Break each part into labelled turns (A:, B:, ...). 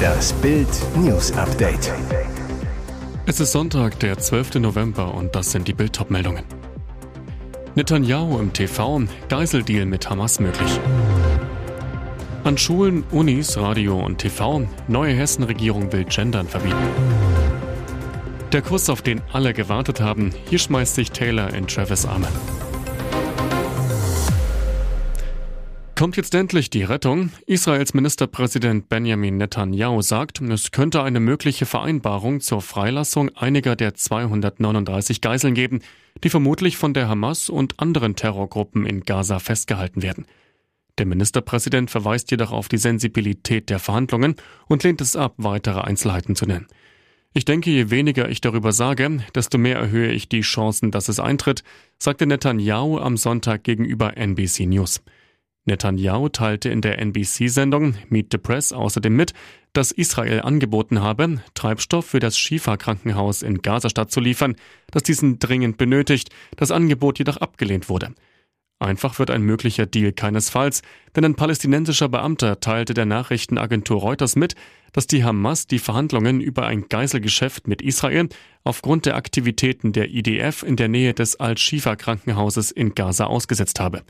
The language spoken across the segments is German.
A: Das Bild News Update.
B: Es ist Sonntag, der 12. November und das sind die Bild meldungen Netanyahu im TV, Geiseldeal mit Hamas möglich. An Schulen, Unis, Radio und TV, neue Hessen-Regierung will Gendern verbieten. Der Kuss, auf den alle gewartet haben, hier schmeißt sich Taylor in Travis Arme. Kommt jetzt endlich die Rettung? Israels Ministerpräsident Benjamin Netanyahu sagt, es könnte eine mögliche Vereinbarung zur Freilassung einiger der 239 Geiseln geben, die vermutlich von der Hamas und anderen Terrorgruppen in Gaza festgehalten werden. Der Ministerpräsident verweist jedoch auf die Sensibilität der Verhandlungen und lehnt es ab, weitere Einzelheiten zu nennen. Ich denke, je weniger ich darüber sage, desto mehr erhöhe ich die Chancen, dass es eintritt, sagte Netanyahu am Sonntag gegenüber NBC News. Netanyahu teilte in der NBC-Sendung Meet the Press außerdem mit, dass Israel angeboten habe, Treibstoff für das Schifa-Krankenhaus in Gazastadt zu liefern, das diesen dringend benötigt, das Angebot jedoch abgelehnt wurde. Einfach wird ein möglicher Deal keinesfalls, denn ein palästinensischer Beamter teilte der Nachrichtenagentur Reuters mit, dass die Hamas die Verhandlungen über ein Geiselgeschäft mit Israel aufgrund der Aktivitäten der IDF in der Nähe des Al-Shifa-Krankenhauses in Gaza ausgesetzt habe.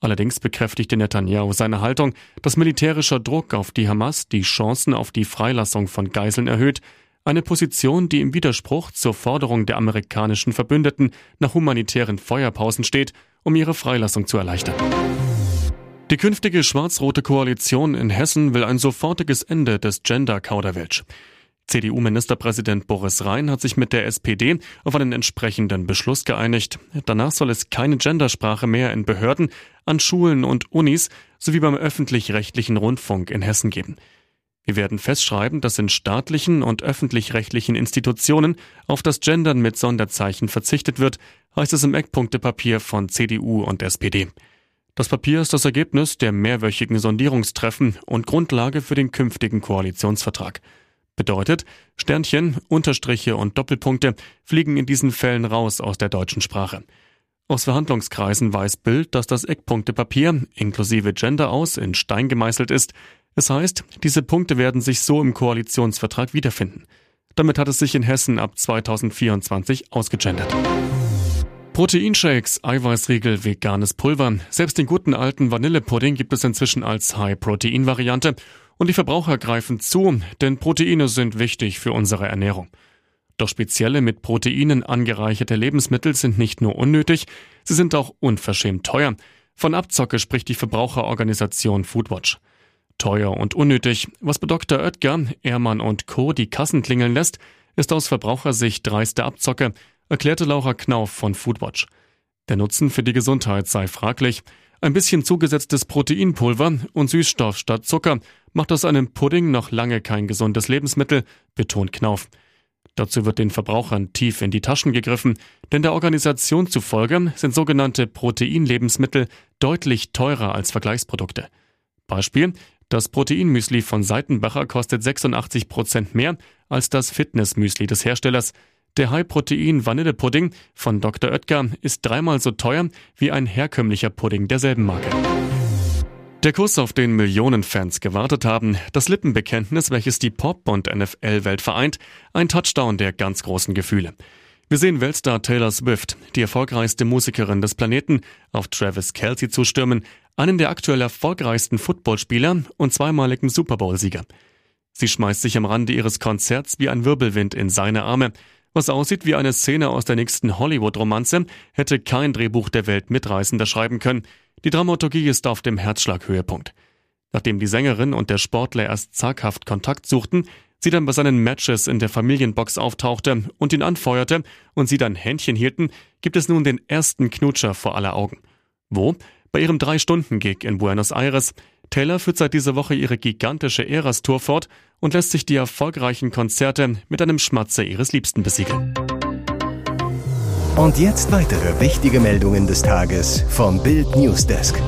B: Allerdings bekräftigte Netanyahu seine Haltung, dass militärischer Druck auf die Hamas die Chancen auf die Freilassung von Geiseln erhöht, eine Position, die im Widerspruch zur Forderung der amerikanischen Verbündeten nach humanitären Feuerpausen steht, um ihre Freilassung zu erleichtern. Die künftige schwarz-rote Koalition in Hessen will ein sofortiges Ende des Gender-Kauderwelsch. CDU-Ministerpräsident Boris Rhein hat sich mit der SPD auf einen entsprechenden Beschluss geeinigt. Danach soll es keine Gendersprache mehr in Behörden, an Schulen und Unis sowie beim öffentlich-rechtlichen Rundfunk in Hessen geben. Wir werden festschreiben, dass in staatlichen und öffentlich-rechtlichen Institutionen auf das Gendern mit Sonderzeichen verzichtet wird, heißt es im Eckpunktepapier von CDU und SPD. Das Papier ist das Ergebnis der mehrwöchigen Sondierungstreffen und Grundlage für den künftigen Koalitionsvertrag. Bedeutet, Sternchen, Unterstriche und Doppelpunkte fliegen in diesen Fällen raus aus der deutschen Sprache. Aus Verhandlungskreisen weiß Bild, dass das Eckpunktepapier inklusive Gender aus in Stein gemeißelt ist. Es heißt, diese Punkte werden sich so im Koalitionsvertrag wiederfinden. Damit hat es sich in Hessen ab 2024 ausgegendert. Proteinshakes, Eiweißriegel, veganes Pulver. Selbst den guten alten Vanillepudding gibt es inzwischen als High-Protein-Variante und die Verbraucher greifen zu, denn Proteine sind wichtig für unsere Ernährung. Doch spezielle mit Proteinen angereicherte Lebensmittel sind nicht nur unnötig, sie sind auch unverschämt teuer. Von Abzocke spricht die Verbraucherorganisation Foodwatch. Teuer und unnötig, was bei Dr. Oetker, Ehrmann und Co. die Kassen klingeln lässt, ist aus Verbrauchersicht dreiste Abzocke, erklärte Laura Knauf von Foodwatch. Der Nutzen für die Gesundheit sei fraglich. Ein bisschen zugesetztes Proteinpulver und Süßstoff statt Zucker macht aus einem Pudding noch lange kein gesundes Lebensmittel, betont Knauf. Dazu wird den Verbrauchern tief in die Taschen gegriffen, denn der Organisation zufolge sind sogenannte Proteinlebensmittel deutlich teurer als Vergleichsprodukte. Beispiel, das Proteinmüsli von Seitenbacher kostet 86 Prozent mehr als das Fitnessmüsli des Herstellers, der High-Protein-Vanillepudding von Dr. Oetker ist dreimal so teuer wie ein herkömmlicher Pudding derselben Marke. Der Kuss, auf den Millionen Fans gewartet haben, das Lippenbekenntnis, welches die Pop- und NFL-Welt vereint, ein Touchdown der ganz großen Gefühle. Wir sehen Weltstar Taylor Swift, die erfolgreichste Musikerin des Planeten, auf Travis Kelsey zustürmen, einen der aktuell erfolgreichsten Footballspieler und zweimaligen Super Bowl-Sieger. Sie schmeißt sich am Rande ihres Konzerts wie ein Wirbelwind in seine Arme, was aussieht wie eine Szene aus der nächsten Hollywood-Romanze, hätte kein Drehbuch der Welt mitreißender schreiben können. Die Dramaturgie ist auf dem Herzschlaghöhepunkt. Nachdem die Sängerin und der Sportler erst zaghaft Kontakt suchten, sie dann bei seinen Matches in der Familienbox auftauchte und ihn anfeuerte und sie dann Händchen hielten, gibt es nun den ersten Knutscher vor aller Augen. Wo? Bei ihrem Drei-Stunden-Gig in Buenos Aires. Taylor führt seit dieser Woche ihre gigantische Eras-Tour fort und lässt sich die erfolgreichen Konzerte mit einem Schmatzer ihres Liebsten besiegeln.
A: Und jetzt weitere wichtige Meldungen des Tages vom Bild Newsdesk.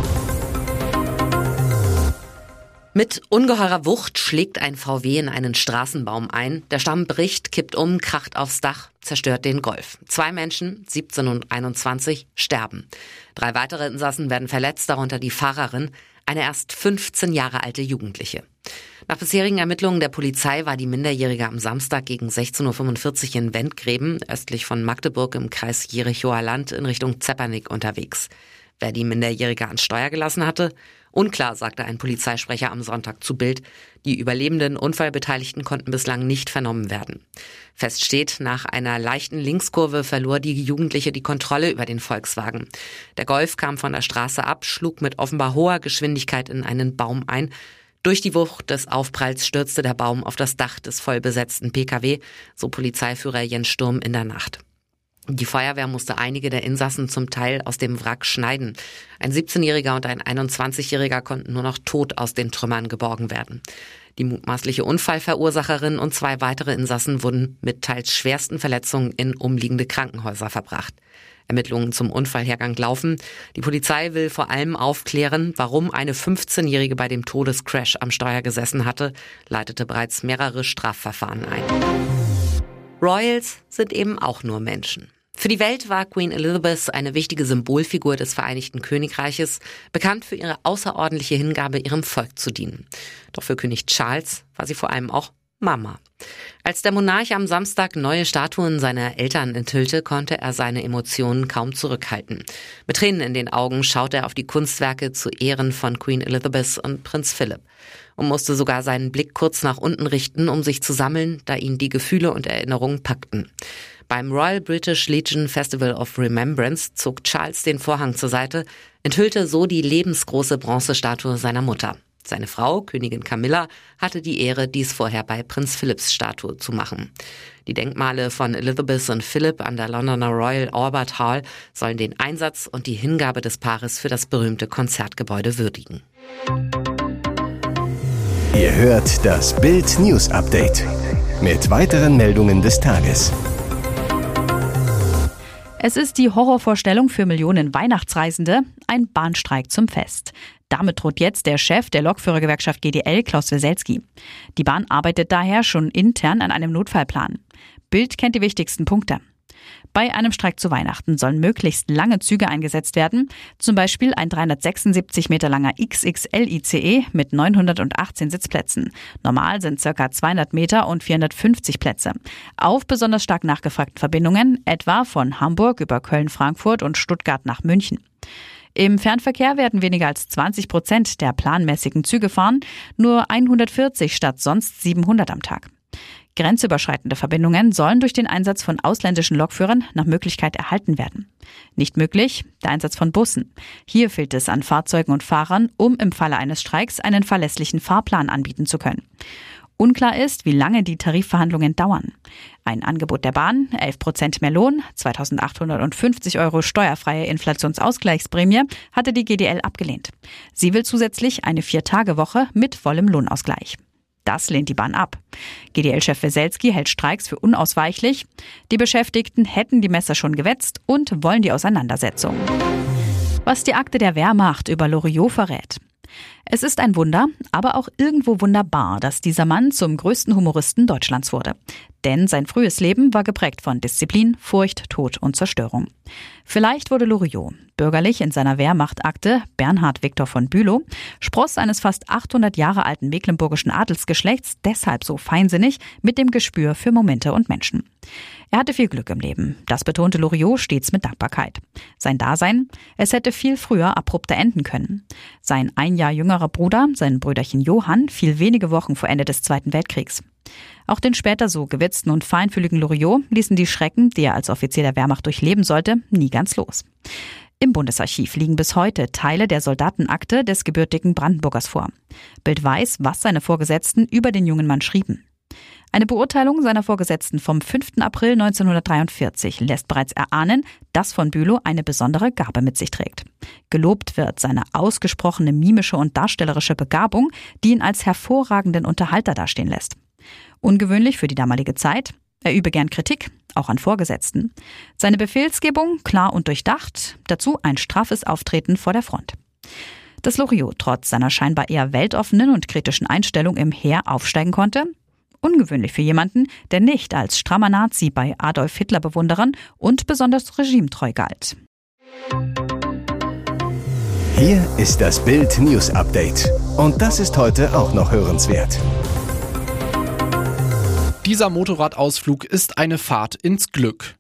C: Mit ungeheurer Wucht schlägt ein VW in einen Straßenbaum ein. Der Stamm bricht, kippt um, kracht aufs Dach, zerstört den Golf. Zwei Menschen, 17 und 21, sterben. Drei weitere Insassen werden verletzt, darunter die Fahrerin. Eine erst 15 Jahre alte Jugendliche. Nach bisherigen Ermittlungen der Polizei war die Minderjährige am Samstag gegen 16.45 Uhr in Wendgräben, östlich von Magdeburg im Kreis Jerichoer Land, in Richtung Zepernick unterwegs. Wer die Minderjährige ans Steuer gelassen hatte? Unklar, sagte ein Polizeisprecher am Sonntag zu Bild. Die überlebenden Unfallbeteiligten konnten bislang nicht vernommen werden. Fest steht, nach einer leichten Linkskurve verlor die Jugendliche die Kontrolle über den Volkswagen. Der Golf kam von der Straße ab, schlug mit offenbar hoher Geschwindigkeit in einen Baum ein. Durch die Wucht des Aufpralls stürzte der Baum auf das Dach des vollbesetzten Pkw, so Polizeiführer Jens Sturm in der Nacht. Die Feuerwehr musste einige der Insassen zum Teil aus dem Wrack schneiden. Ein 17-Jähriger und ein 21-Jähriger konnten nur noch tot aus den Trümmern geborgen werden. Die mutmaßliche Unfallverursacherin und zwei weitere Insassen wurden mit teils schwersten Verletzungen in umliegende Krankenhäuser verbracht. Ermittlungen zum Unfallhergang laufen. Die Polizei will vor allem aufklären, warum eine 15-Jährige bei dem Todescrash am Steuer gesessen hatte, leitete bereits mehrere Strafverfahren ein. Royals sind eben auch nur Menschen. Für die Welt war Queen Elizabeth eine wichtige Symbolfigur des Vereinigten Königreiches, bekannt für ihre außerordentliche Hingabe, ihrem Volk zu dienen. Doch für König Charles war sie vor allem auch Mama. Als der Monarch am Samstag neue Statuen seiner Eltern enthüllte, konnte er seine Emotionen kaum zurückhalten. Mit Tränen in den Augen schaute er auf die Kunstwerke zu Ehren von Queen Elizabeth und Prinz Philip und musste sogar seinen Blick kurz nach unten richten, um sich zu sammeln, da ihn die Gefühle und Erinnerungen packten. Beim Royal British Legion Festival of Remembrance zog Charles den Vorhang zur Seite, enthüllte so die lebensgroße Bronzestatue seiner Mutter. Seine Frau, Königin Camilla, hatte die Ehre, dies vorher bei Prinz Philips Statue zu machen. Die Denkmale von Elizabeth und Philip an der Londoner Royal Albert Hall sollen den Einsatz und die Hingabe des Paares für das berühmte Konzertgebäude würdigen.
A: Ihr hört das Bild News Update mit weiteren Meldungen des Tages.
D: Es ist die Horrorvorstellung für Millionen Weihnachtsreisende, ein Bahnstreik zum Fest. Damit droht jetzt der Chef der Lokführergewerkschaft GDL, Klaus Weselski. Die Bahn arbeitet daher schon intern an einem Notfallplan. Bild kennt die wichtigsten Punkte. Bei einem Streik zu Weihnachten sollen möglichst lange Züge eingesetzt werden, zum Beispiel ein 376 Meter langer XXL-ICE mit 918 Sitzplätzen. Normal sind ca. 200 Meter und 450 Plätze. Auf besonders stark nachgefragten Verbindungen, etwa von Hamburg über Köln-Frankfurt und Stuttgart nach München. Im Fernverkehr werden weniger als 20 Prozent der planmäßigen Züge fahren, nur 140 statt sonst 700 am Tag. Grenzüberschreitende Verbindungen sollen durch den Einsatz von ausländischen Lokführern nach Möglichkeit erhalten werden. Nicht möglich der Einsatz von Bussen. Hier fehlt es an Fahrzeugen und Fahrern, um im Falle eines Streiks einen verlässlichen Fahrplan anbieten zu können. Unklar ist, wie lange die Tarifverhandlungen dauern. Ein Angebot der Bahn, 11 Prozent mehr Lohn, 2850 Euro steuerfreie Inflationsausgleichsprämie, hatte die GDL abgelehnt. Sie will zusätzlich eine Vier-Tage-Woche mit vollem Lohnausgleich. Das lehnt die Bahn ab. GDL-Chef Weselski hält Streiks für unausweichlich. Die Beschäftigten hätten die Messer schon gewetzt und wollen die Auseinandersetzung. Was die Akte der Wehrmacht über Loriot verrät. Es ist ein Wunder, aber auch irgendwo wunderbar, dass dieser Mann zum größten Humoristen Deutschlands wurde. Denn sein frühes Leben war geprägt von Disziplin, Furcht, Tod und Zerstörung. Vielleicht wurde Loriot, bürgerlich in seiner Wehrmachtakte Bernhard Viktor von Bülow, Spross eines fast 800 Jahre alten mecklenburgischen Adelsgeschlechts, deshalb so feinsinnig mit dem Gespür für Momente und Menschen. Er hatte viel Glück im Leben. Das betonte Loriot stets mit Dankbarkeit. Sein Dasein? Es hätte viel früher abrupter enden können. Sein ein Jahr jüngerer Bruder, sein Brüderchen Johann, fiel wenige Wochen vor Ende des Zweiten Weltkriegs. Auch den später so gewitzten und feinfühligen Loriot ließen die Schrecken, die er als Offizier der Wehrmacht durchleben sollte, nie ganz los. Im Bundesarchiv liegen bis heute Teile der Soldatenakte des gebürtigen Brandenburgers vor. Bild weiß, was seine Vorgesetzten über den jungen Mann schrieben. Eine Beurteilung seiner Vorgesetzten vom 5. April 1943 lässt bereits erahnen, dass von Bülow eine besondere Gabe mit sich trägt. Gelobt wird seine ausgesprochene mimische und darstellerische Begabung, die ihn als hervorragenden Unterhalter dastehen lässt. Ungewöhnlich für die damalige Zeit. Er übe gern Kritik, auch an Vorgesetzten. Seine Befehlsgebung klar und durchdacht, dazu ein straffes Auftreten vor der Front. Dass Loriot trotz seiner scheinbar eher weltoffenen und kritischen Einstellung im Heer aufsteigen konnte, Ungewöhnlich für jemanden, der nicht als strammer Nazi bei Adolf Hitler bewunderern und besonders regimetreu galt.
A: Hier ist das Bild News Update. Und das ist heute auch noch hörenswert.
E: Dieser Motorradausflug ist eine Fahrt ins Glück.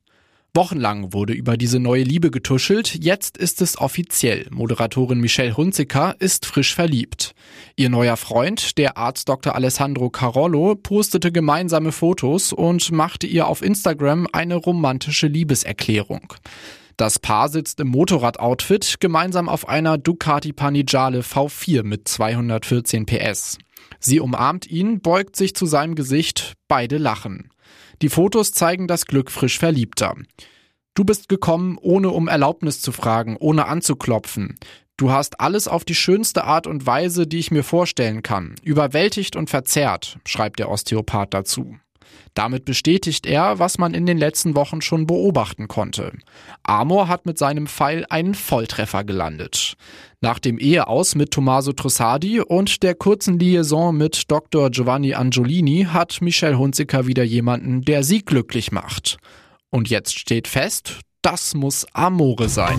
E: Wochenlang wurde über diese neue Liebe getuschelt, jetzt ist es offiziell. Moderatorin Michelle Hunziker ist frisch verliebt. Ihr neuer Freund, der Arzt Dr. Alessandro Carollo, postete gemeinsame Fotos und machte ihr auf Instagram eine romantische Liebeserklärung. Das Paar sitzt im Motorradoutfit gemeinsam auf einer Ducati Panigale V4 mit 214 PS. Sie umarmt ihn, beugt sich zu seinem Gesicht, beide lachen. Die Fotos zeigen das Glück frisch Verliebter. Du bist gekommen, ohne um Erlaubnis zu fragen, ohne anzuklopfen. Du hast alles auf die schönste Art und Weise, die ich mir vorstellen kann, überwältigt und verzerrt, schreibt der Osteopath dazu. Damit bestätigt er, was man in den letzten Wochen schon beobachten konnte. Amor hat mit seinem Pfeil einen Volltreffer gelandet. Nach dem Eheaus mit Tommaso Trussardi und der kurzen Liaison mit Dr. Giovanni Angiolini hat Michelle Hunziker wieder jemanden, der sie glücklich macht. Und jetzt steht fest, das muss Amore sein.